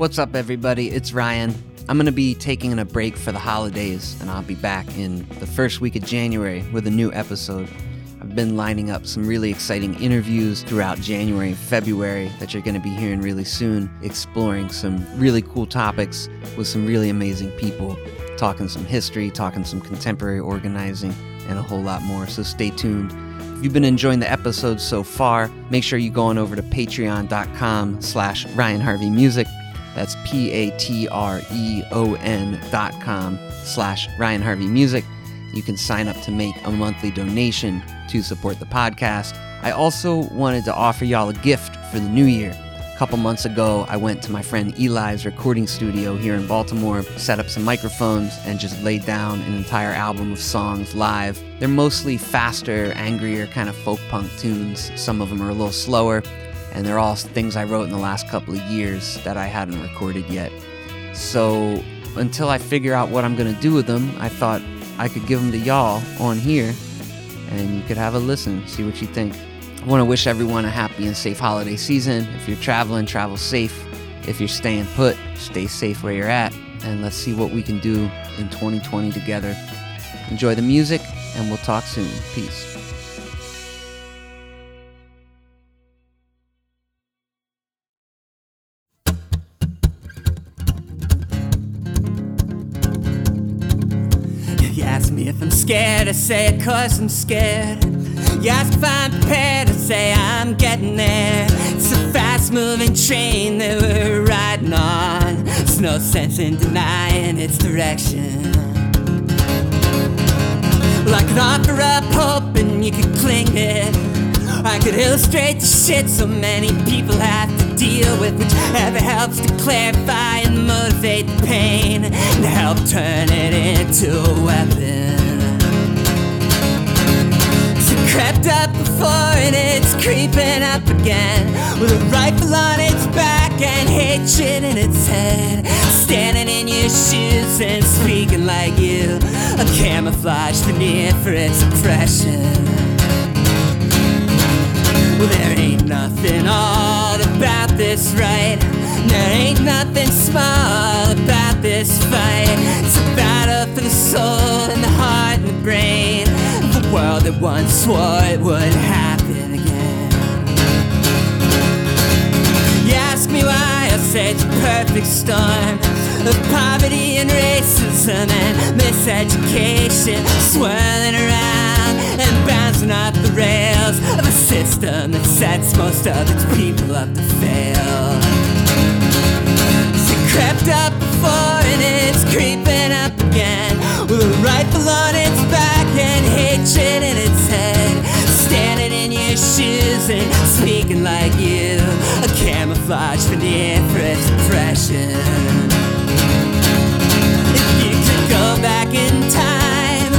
What's up, everybody? It's Ryan. I'm going to be taking a break for the holidays, and I'll be back in the first week of January with a new episode. I've been lining up some really exciting interviews throughout January and February that you're going to be hearing really soon, exploring some really cool topics with some really amazing people, talking some history, talking some contemporary organizing, and a whole lot more. So stay tuned. If you've been enjoying the episodes so far, make sure you go on over to patreon.com slash Ryan Harvey Music. That's P-A-T-R-E-O-N dot com slash Ryan Harvey Music. You can sign up to make a monthly donation to support the podcast. I also wanted to offer y'all a gift for the new year. A couple months ago, I went to my friend Eli's recording studio here in Baltimore, set up some microphones, and just laid down an entire album of songs live. They're mostly faster, angrier, kind of folk punk tunes. Some of them are a little slower, and they're all things I wrote in the last couple of years that I hadn't recorded yet. So until I figure out what I'm going to do with them, I thought I could give them to y'all on here and you could have a listen, see what you think. I want to wish everyone a happy and safe holiday season. If you're traveling, travel safe. If you're staying put, stay safe where you're at. And let's see what we can do in 2020 together. Enjoy the music, and we'll talk soon. Peace. I say of course I'm scared. You ask if I'm prepared, I say I'm getting there. It's a fast moving train that we're riding on. There's no sense in denying its direction. Like an offer up hope and you could cling it. I could illustrate the shit so many people have to deal with, whichever helps to clarify and motivate the pain and help turn it into a weapon. Crept up before and it's creeping up again with a rifle on its back and hatred in its head. Standing in your shoes and speaking like you, a camouflage veneer for its oppression. Well, there ain't nothing odd about this, right? There ain't nothing small about this fight. It's a battle for the soul and the heart and the brain. World that once swore it would happen again. You ask me why I a perfect storm of poverty and racism and miseducation swirling around and bouncing off the rails of a system that sets most of its people up to fail. It's crept up before and it's creeping up again with a rifle on its back and hatred in its head. Standing in your shoes and speaking like you, a camouflage for its oppression. If you could go back in time,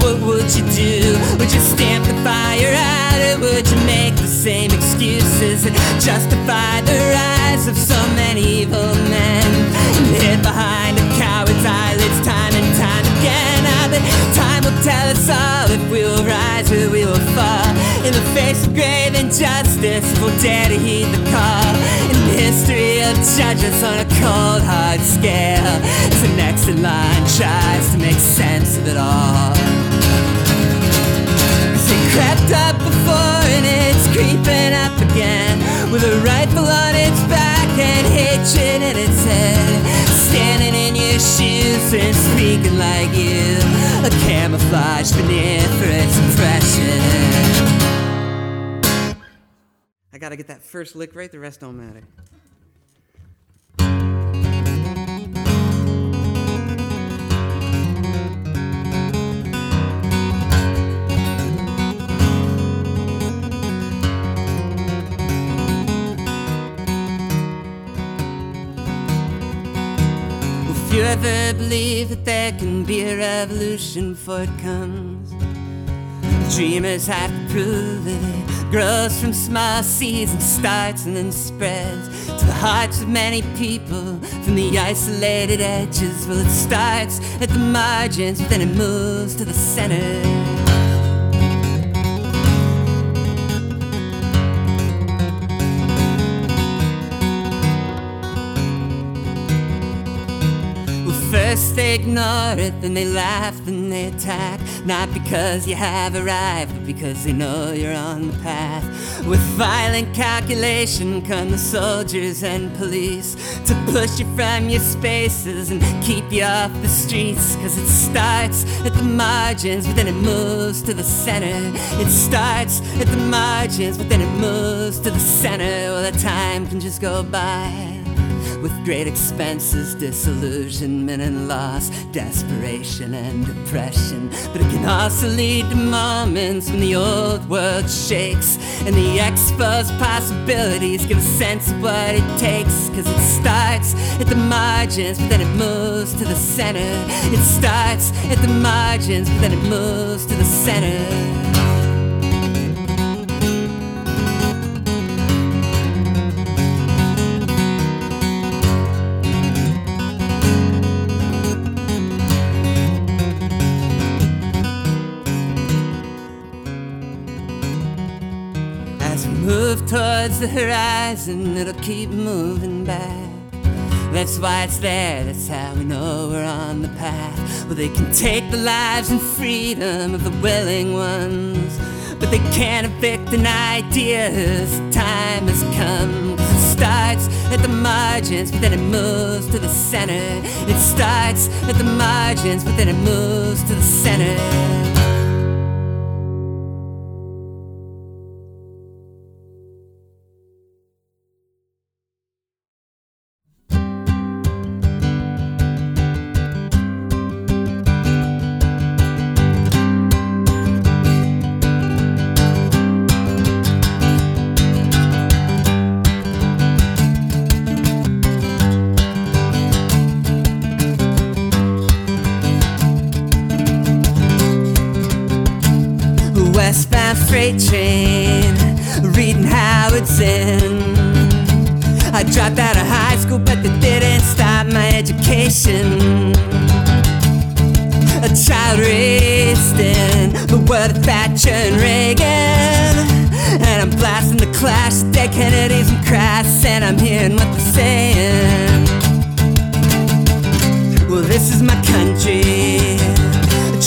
what would you do? Would you stamp the fire out, or would you make the same excuses and justify the rise of so many evil men? And hid behind a coward's eyelids time and time again. I time will tell us all if we will rise or we will fall. In the face of grave injustice, we'll dare to heed the call. And history will judge us on a cold, hard scale. The next in line tries to make sense of it all. Cause it crept up before and it's creeping up again With a rifle on its back and hatred in its head Standing in your shoes and speaking like you A camouflage for its oppression I gotta get that first lick right, the rest don't matter. If you ever believe that there can be a revolution before it comes, dreamers have to prove it grows from small seeds and starts and then spreads to the hearts of many people from the isolated edges. Well, it starts at the margins, but then it moves to the center. First they ignore it, then they laugh, then they attack. Not because you have arrived, but because they know you're on the path. With violent calculation come the soldiers and police to push you from your spaces and keep you off the streets. Cause it starts at the margins, but then it moves to the center. It starts at the margins, but then it moves to the center. Well, the time can just go by with great expenses, disillusionment and loss, desperation and depression. But it can also lead to moments when the old world shakes and the exposed possibilities give a sense of what it takes. Cause it starts at the margins, but then it moves to the center. It starts at the margins, but then it moves to the center. Towards the horizon, it'll keep moving back. That's why it's there, that's how we know we're on the path. Well, they can take the lives and freedom of the willing ones, but they can't evict an idea time has come. it starts at the margins, but then it moves to the center. It starts at the margins, but then it moves to the center.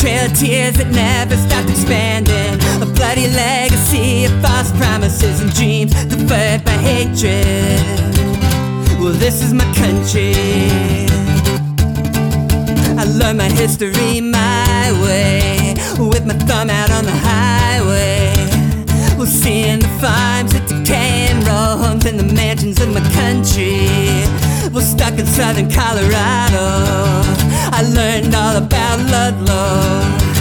Trail of tears that never stopped expanding. A bloody legacy of false promises and dreams deferred by hatred. Well, this is my country. I learned my history my way, with my thumb out on the highway. Well, seeing the farms that decay and roams and the mansions of my country. Well, stuck in southern Colorado, I learned all about Ludlow.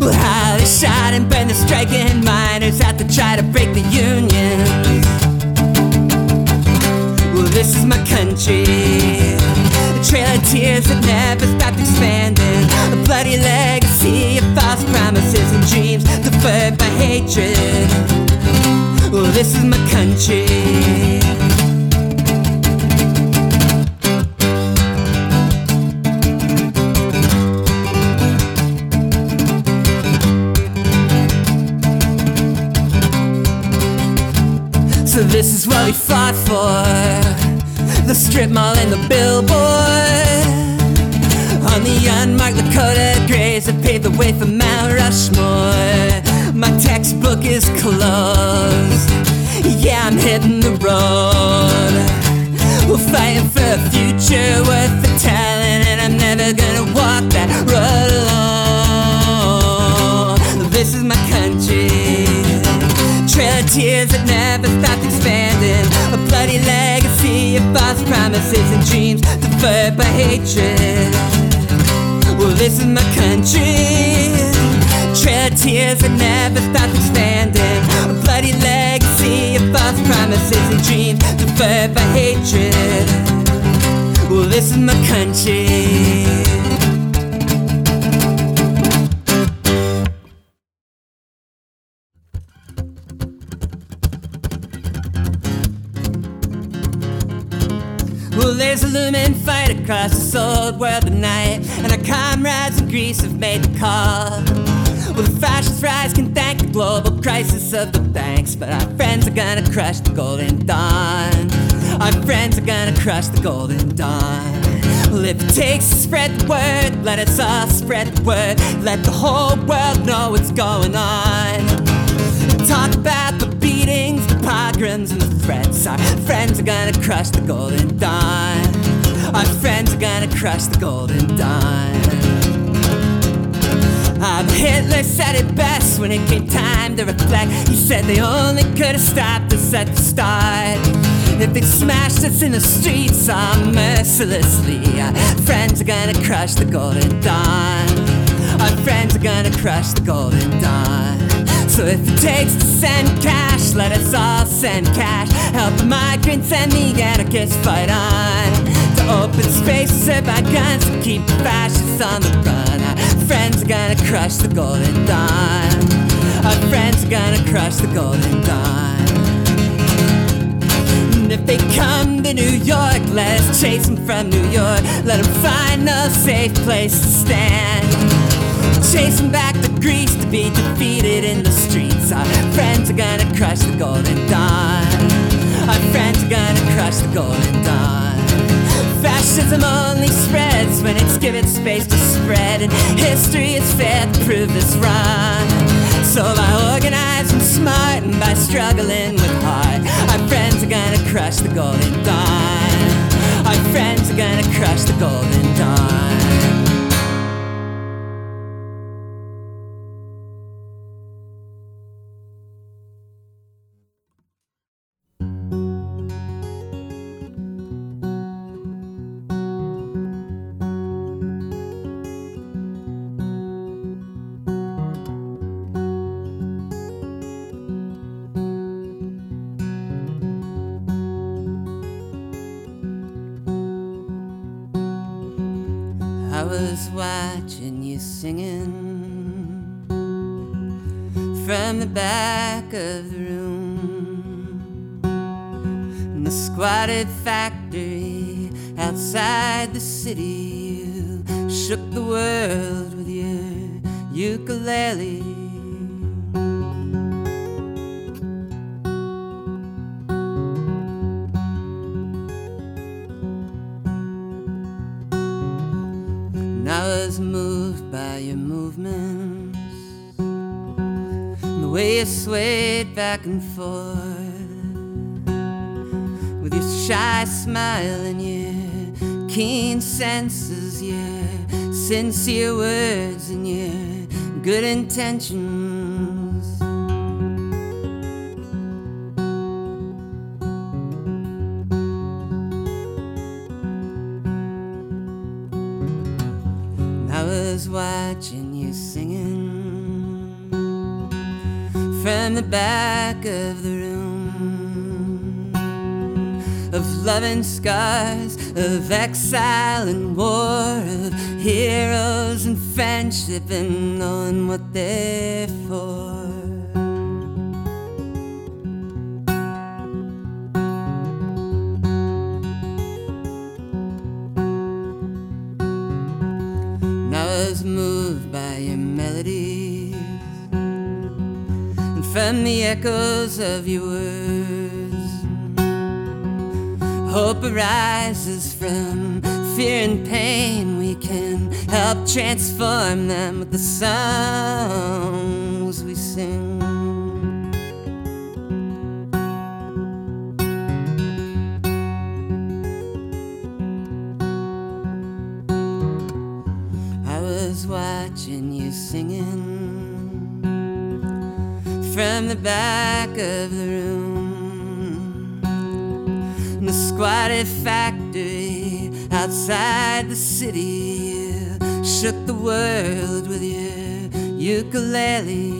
Well, how they shot and burned the striking miners out to try to break the union. Well, this is my country. A trail of tears that never stopped expanding. A bloody legacy of false promises and dreams deferred by hatred. Well, this is my country. So this is what we fought for. The strip mall and the billboard. On the unmarked Lakota graves that paved the way for Mount Rushmore. My textbook is closed. Yeah, I'm hitting the road. We're fighting for a future worth the telling And I'm never gonna walk that road alone. This is my country. Trail of tears that never. A bloody legacy of false promises and dreams deferred by hatred. Well, this is my country. Trail of tears that never stopped expanding. A bloody legacy of false promises and dreams deferred by hatred. Well, this is my country. A looming fight across this old world tonight, and our comrades in Greece have made the call. Well, the fascist rise can thank the global crisis of the banks, but our friends are gonna crush the golden dawn. Our friends are gonna crush the golden dawn. Well, if it takes to spread the word, let us all spread the word. Let the whole world know what's going on. Talk about pogroms, and the threats. Our friends are gonna crush the golden dawn. Our friends are gonna crush the golden dawn. Um, Hitler said it best when it came time to reflect. He said they only could have stopped us at the start. If they smashed us in the streets uh, mercilessly, our friends are gonna crush the golden dawn. Our friends are gonna crush the golden dawn. So if it takes to send cash, let us all send cash. Help the migrants and the anarchists fight on. To open spaces by guns to keep the fascists on the run. Our friends are gonna crush the golden dawn. Our friends are gonna crush the golden dawn. And if they come to New York, let us chase them from New York. Let them find a safe place to stand. Chasing back to Greece to be defeated in the streets. Our friends are gonna crush the golden dawn. Our friends are gonna crush the golden dawn. Fascism only spreads when it's given space to spread, and history is fair to prove this wrong. So by organizing smart and by struggling with heart, our friends are gonna crush the golden dawn. Our friends are gonna crush the golden dawn. I was watching you singing from the back of the room in the squatted factory outside the city. You shook the world with your ukulele. Back and forth, with your shy smile and your keen senses, your sincere words and your good intentions. I was watching you singing from the back of the room of love and scars, of exile and war, of heroes and friendship and knowing what they're for. And the echoes of your words. Hope arises from fear and pain. We can help transform them with the songs we sing. I was watching you singing from the back of the room. The squatted factory outside the city, shook the world with your ukulele.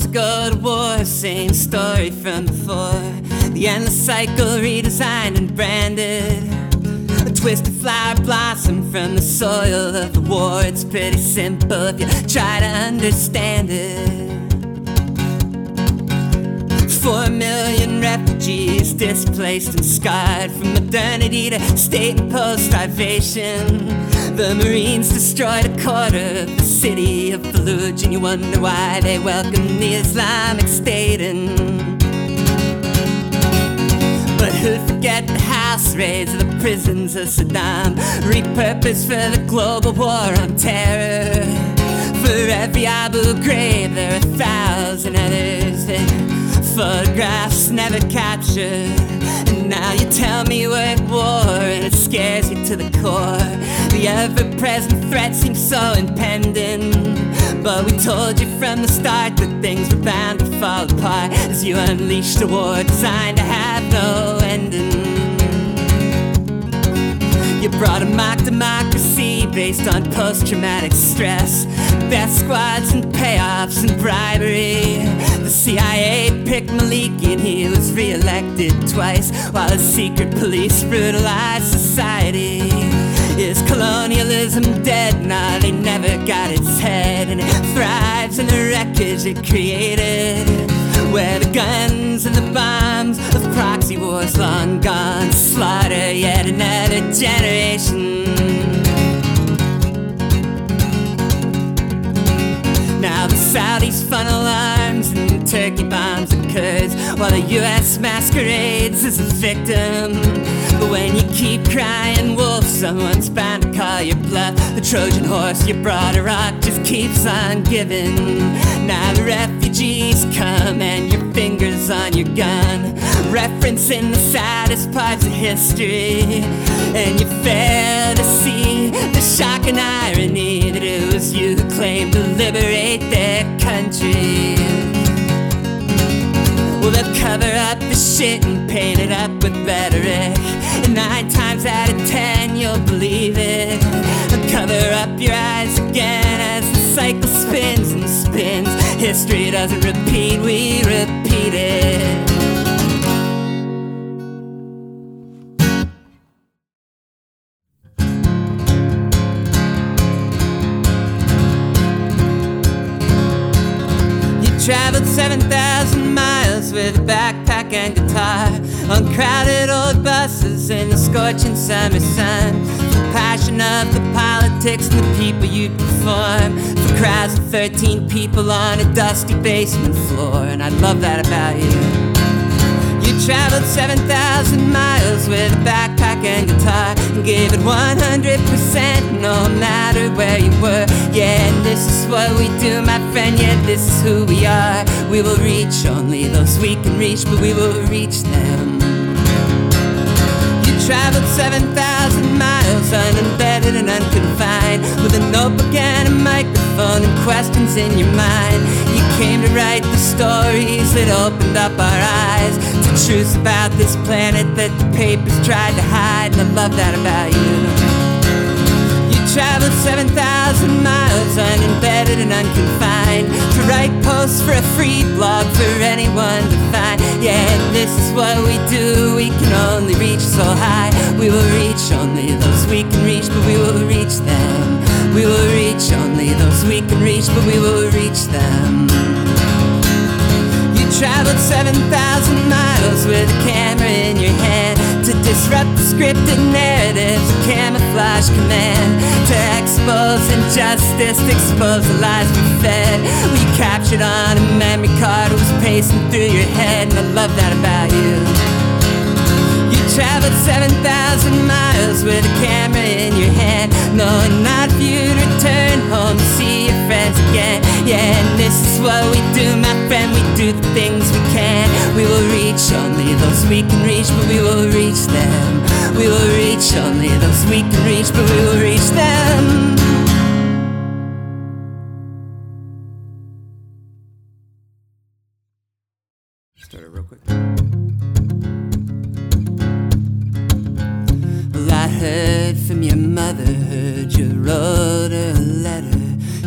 once a good war, same story from before. The endless cycle redesigned and branded. A twisted flower blossom from the soil of the war. It's pretty simple if you try to understand it. Four million refugees displaced and scarred from modernity to state and post starvation. The Marines destroyed a quarter of the city of Fallujah, and you wonder why they welcomed the Islamic State in. But who'd forget the house raids of the prisons of Saddam, repurposed for the global war on terror? For every Abu Ghraib, there are a thousand others photographs never capture. And now you tell me we're at war, and it scares you to the core. The ever present threat seems so impending. But we told you from the start that things were bound to fall apart as you unleashed a war designed to have no ending. You brought a mock democracy based on post traumatic stress, death squads and payoffs and bribery. The CIA picked Maliki and he was re elected twice while the secret police brutalized society. Is colonialism dead? Nah, they never got its head, and it thrives in the wreckage it created. Where the guns and the bombs of proxy wars long gone slaughter yet another generation. Now the Saudis funnel arms and turkey bombs and Kurds while the US masquerades as a victim. But when you keep crying wolf, someone's bound to call your bluff. The Trojan horse you brought Iraq just keeps on giving. Now the refugees come and your fingers on your gun, referencing the saddest parts of history. And you fail to see the shock and irony that it was you who claimed to liberate their country. Well, they'll cover up the shit and paint it up with rhetoric. And nine times out of ten, you'll believe it. They'll cover up your eyes again as the cycle spins and spins. History doesn't repeat, we repeat it. 7,000 miles with a backpack and guitar on crowded old buses in the scorching summer sun. The passion of the politics and the people you'd perform. For crowds of 13 people on a dusty basement floor, and I love that about you. You traveled 7,000 miles with a backpack and guitar and gave it 100% no matter where you were. Yeah, this is what we do, my friend. Yeah, this is who we are. We will reach only those we can reach, but we will reach them. Traveled 7,000 miles unembedded and unconfined with a notebook and a microphone and questions in your mind. You came to write the stories that opened up our eyes to truths about this planet that the papers tried to hide, and I love that about. You miles unembedded and unconfined to write posts for a free blog for anyone to find. Yeah, this is what we do. We can only reach so high. We will reach only those we can reach, but we will reach them. We will reach only those we can reach, but we will reach them. You traveled 7,000 miles with a camera in your hand to disrupt the scripted narratives, camouflage command to expose injustice, to expose the lies we fed. We captured on a memory card, it was pacing through your head, and I love that about you. Traveled 7,000 miles with a camera in your hand, knowing not if you'd return home to see your friends again. Yeah, and this is what we do, my friend. We do the things we can. We will reach only those we can reach, but we will reach them. We will reach only those we can reach, but we will reach them. Start it real quick. Your mother, heard you wrote her a letter.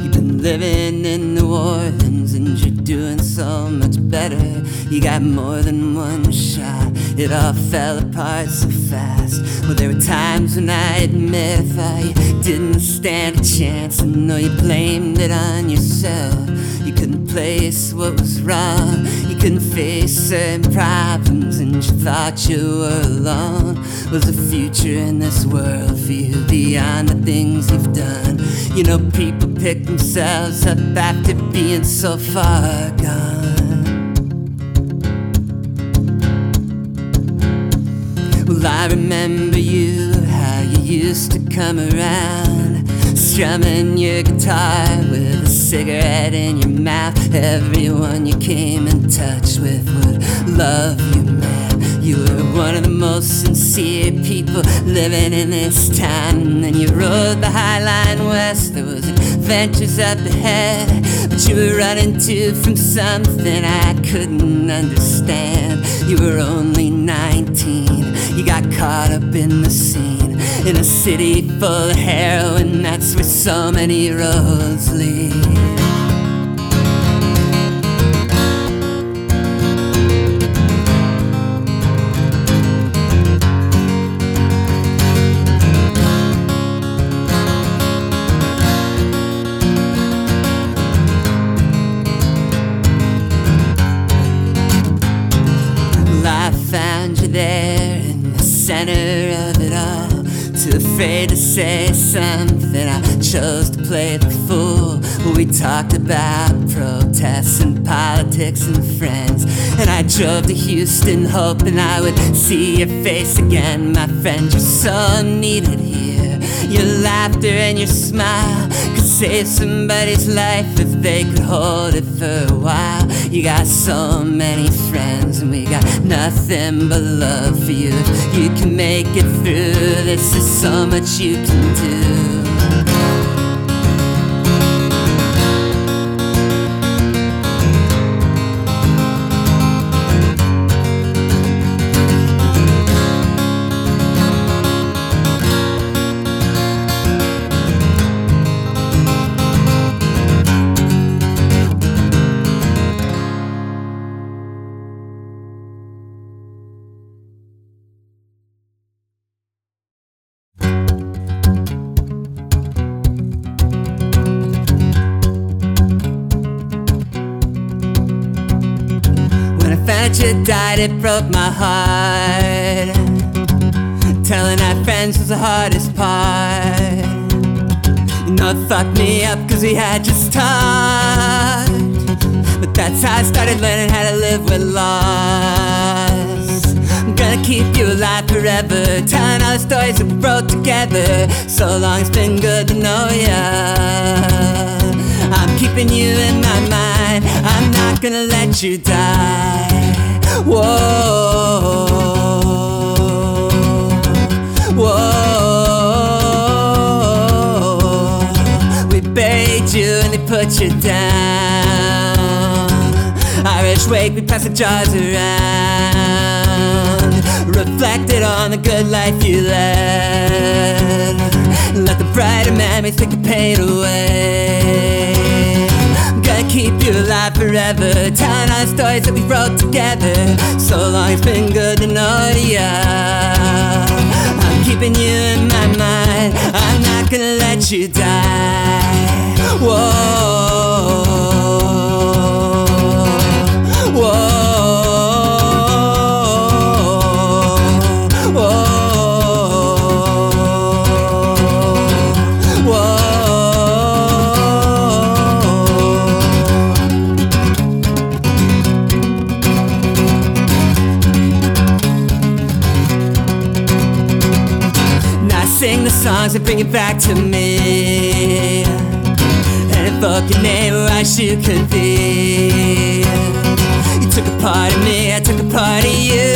You've been living in New Orleans and you're doing so much better. You got more than one shot, it all fell apart so fast. Well, there were times when I admit I didn't stand a chance. I know you blamed it on yourself. You couldn't place what was wrong. Couldn't face certain problems and you thought you were alone. Was a future in this world for you beyond the things you've done? You know, people pick themselves up after being so far gone. Well, I remember you, how you used to come around, strumming your guitar with cigarette in your mouth. Everyone you came in touch with would love you, man. You were one of the most sincere people living in this town. And then you rode the High Line West. There was adventures up ahead, but you were running to from something I couldn't understand. You were only 19. You got caught up in the scene in a city full of heroin. That's where so many roads lead. Chose to play the fool. We talked about protests and politics and friends. And I drove to Houston hoping I would see your face again. My friend, you're so needed here. Your laughter and your smile could save somebody's life if they could hold it for a while. You got so many friends, and we got nothing but love for you. You can make it through, this is so much you can do. Died, it broke my heart. Telling our friends was the hardest part. You know, it fucked me up cause we had just talked. But that's how I started learning how to live with loss. I'm gonna keep you alive forever. Telling all the stories that we wrote together. So long, it's been good to know ya. I'm keeping you in my mind. I'm not gonna let you die. Whoa. Whoa. We buried you and they put you down. Irish wake, we pass the jars around. Reflected on the good life you led. Let the brighter memories take the pain away. Gonna keep you alive forever. Telling the stories that we wrote together. So long, it's been good to know ya. I'm keeping you in my mind. I'm not gonna let you die. Whoa. Songs that bring you back to me. And your name where I you could be. You took a part of me, I took a part of you.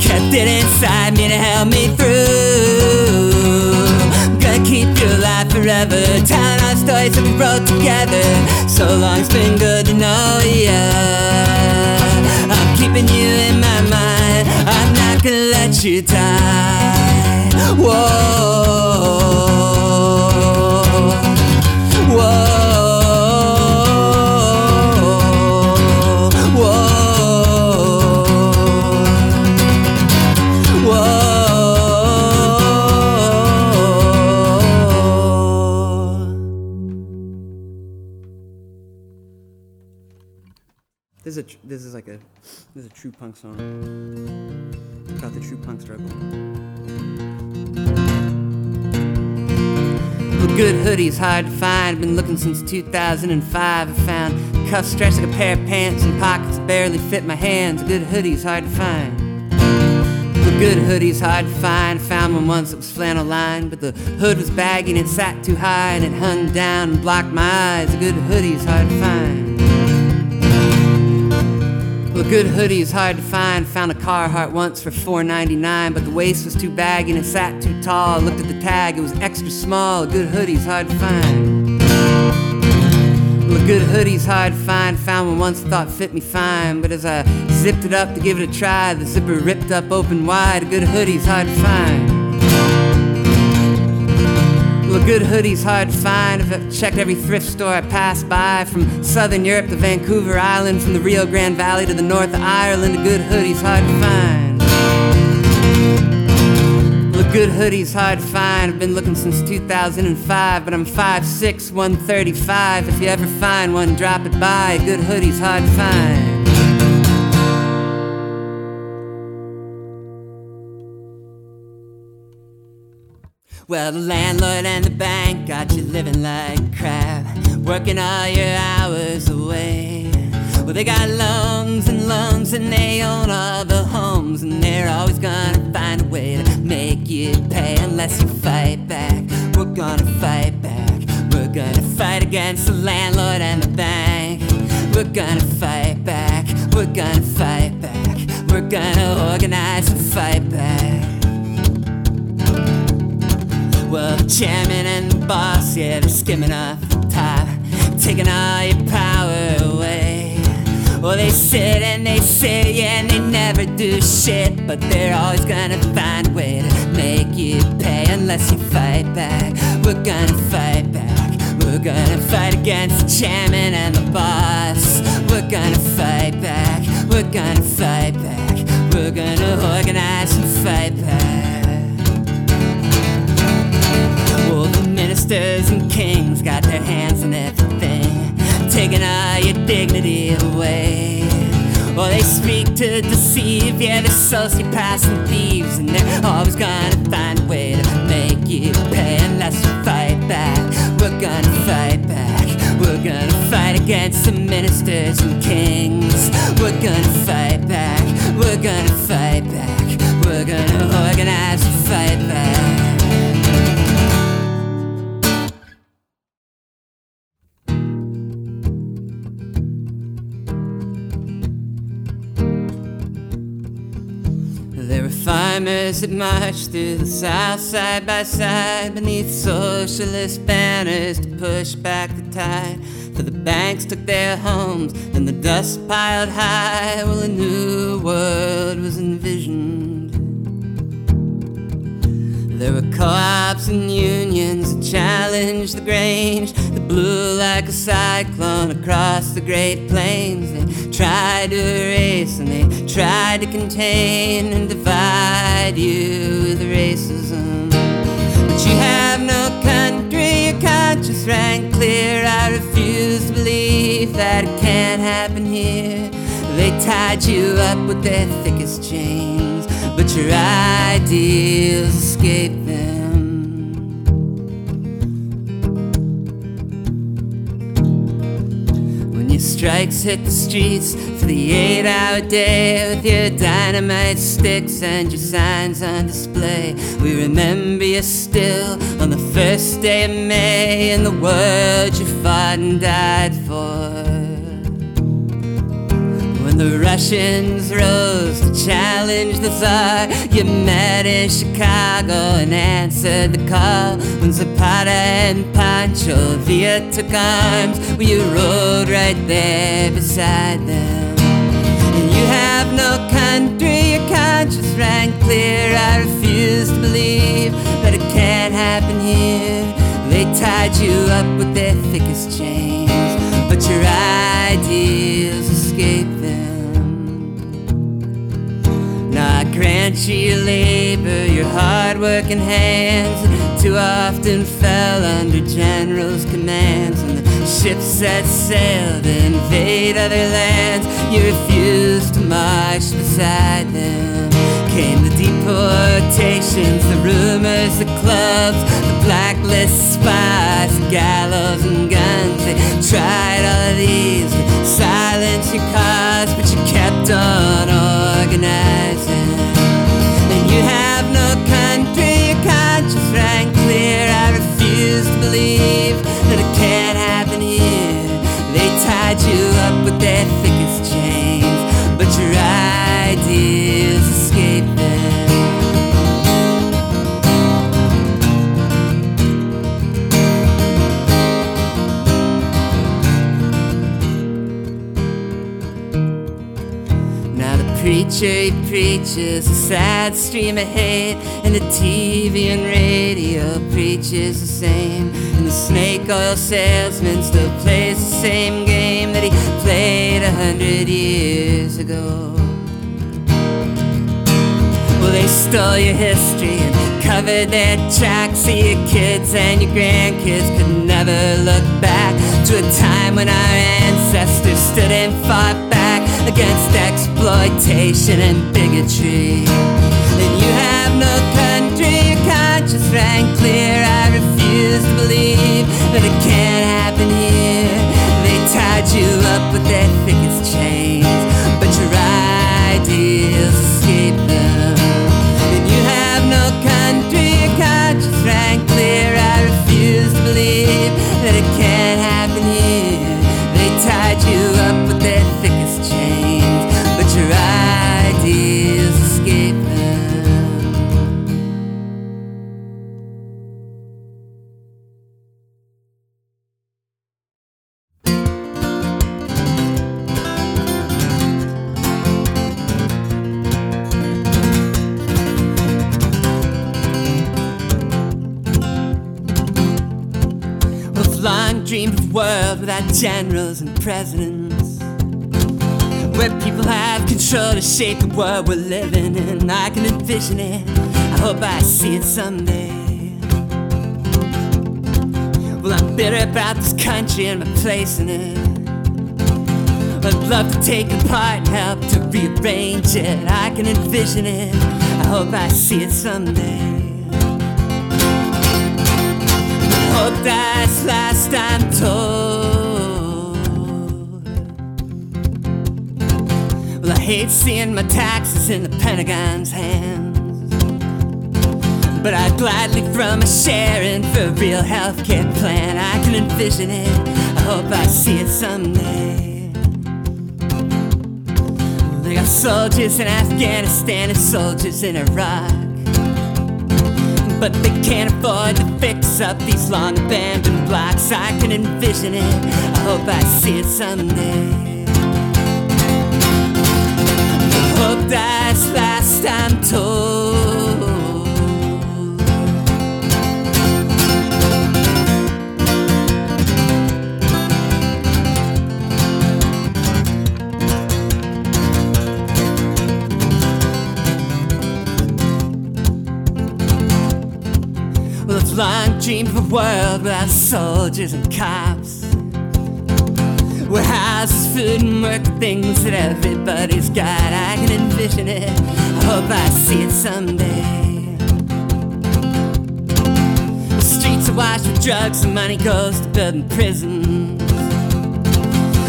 Kept it inside me to help me through forever. Telling our stories that we wrote together. So long it's been good to know ya. I'm keeping you in my mind. I'm not gonna let you die. Whoa. Whoa This is a this is like a this is a true punk song about the true punk struggle. Well, good hoodies hard to find. I've been looking since 2005. I found cuffs stretched like a pair of pants and pockets barely fit my hands. A good hoodies hard to find. Good hoodies hard to find. Found one once that was flannel lined, but the hood was baggy and it sat too high and it hung down and blocked my eyes. A good hoodie's hard to find. A good hoodie is hard to find. Found a Carhartt once for $4.99, but the waist was too baggy and it sat too tall. Looked at the tag, it was extra small. A good hoodie's hard to find. Well, a good hoodie's hard to find. Found one once thought fit me fine, but as I zipped it up to give it a try, the zipper ripped up open wide. A good hoodie's hard to find. Good hoodie's hard to find. I've checked every thrift store I passed by, from Southern Europe to Vancouver Island, from the Rio Grande Valley to the north of Ireland. A good hoodie's hard to find. Well, a good hoodie's hard to find. I've been looking since 2005, but I'm 5'6, 135. If you ever find one, drop it by. A good hoodie's hard to find. Well, the landlord and the bank got you living like crap, working all your hours away. Well, they got loans and loans and they own all the homes, and they're always gonna find a way to make you pay unless you fight back. We're gonna fight back. We're gonna fight against the landlord and the bank. We're gonna fight back. We're gonna fight back. We're gonna organize and fight back. Well, the uh, chairman and the boss, yeah, they're skimming off the top, taking all your power away. Well, they sit and they sit, yeah, and they never do shit, but they're always gonna find a way to make you pay unless you fight back. We're gonna fight back. We're gonna fight against the chairman and the boss. We're gonna fight back. We're gonna fight back. We're gonna organize and fight back. Ministers and kings got their hands in everything, taking all your dignity away. Well, they speak to deceive, yeah, they're sociopaths and thieves, and they're always gonna find a way to make you pay unless you fight back. We're gonna fight back. We're gonna fight against the ministers and kings. We're gonna fight back. We're gonna fight back. We're gonna organize and fight back. Farmers that marched through the south side by side beneath socialist banners to push back the tide. For the banks took their homes and the dust piled high. Well, a new world was envisioned. There were co-ops and unions that challenged the Grange that blew like a cyclone across the Great Plains. They tried to erase and they tried to contain and divide you with racism. But you have no country, your conscience rang clear. I refuse to believe that it can't happen here. They tied you up with their thickest chains, but your ideals escape them. When your strikes hit the streets for the eight hour day with your dynamite sticks and your signs on display, we remember you still on the first day of May in the world you fought and died for. Russians rose to challenge the Tsar, you met in Chicago and answered the call. When Zapata and Pancho Villa took arms, well, you rode right there beside them. And you have no country, your conscience rang clear. I refuse to believe that it can't happen here. They tied you up with their thickest chains, but your ideals grant you labor, your hard-working hands too often fell under generals' commands, and the ships set sail to invade other lands. You refused to march beside them. Came the deportations, the rumors, the clubs, the blacklist spies, gallows and guns. They tried all of these to silence your cause, but you kept on organizing. Believe that it can't happen here. They tied you up with their thickest chains, but your ideas escaped them. Now the preacher he preaches a sad stream of hate, and the TV and radio preaches the same. Snake oil salesman still plays the same game that he played a hundred years ago. Well, they stole your history and covered their tracks. So your kids and your grandkids could never look back to a time when our ancestors stood and fought back against exploitation and bigotry. And you have no country, your conscience rang clear. Up generals and presidents. Where people have control to shape the world we're living in. I can envision it. I hope I see it someday. Well, I'm bitter about this country and my place in it. I'd love to take it apart and help to rearrange it. I can envision it. I hope I see it someday. I Hope that's last I'm told. Hate seeing my taxes in the Pentagon's hands. But I'd gladly throw my share in for a real healthcare plan. I can envision it. I hope I see it someday. They got soldiers in Afghanistan and soldiers in Iraq. But they can't afford to fix up these long abandoned blocks. I can envision it. I hope I see it someday. Hope that's last I'm told. Well, I've long dreamed of a world without soldiers and cops. Where houses, food, and work things that everybody's got. I can envision it. I hope I see it someday. The streets are washed with drugs and money goes to building prisons.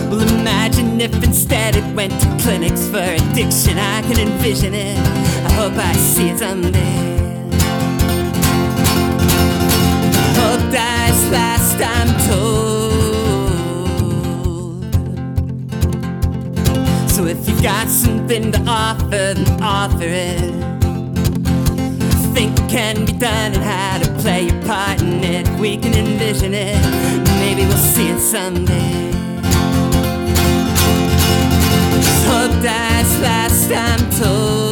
Well, imagine if instead it went to clinics for addiction. I can envision it. I hope I see it someday. Hope that's last I'm told. If you've got something to offer, then offer it. Think it can be done and how to play your part in it. We can envision it. Maybe we'll see it someday. Hope that's last I'm told.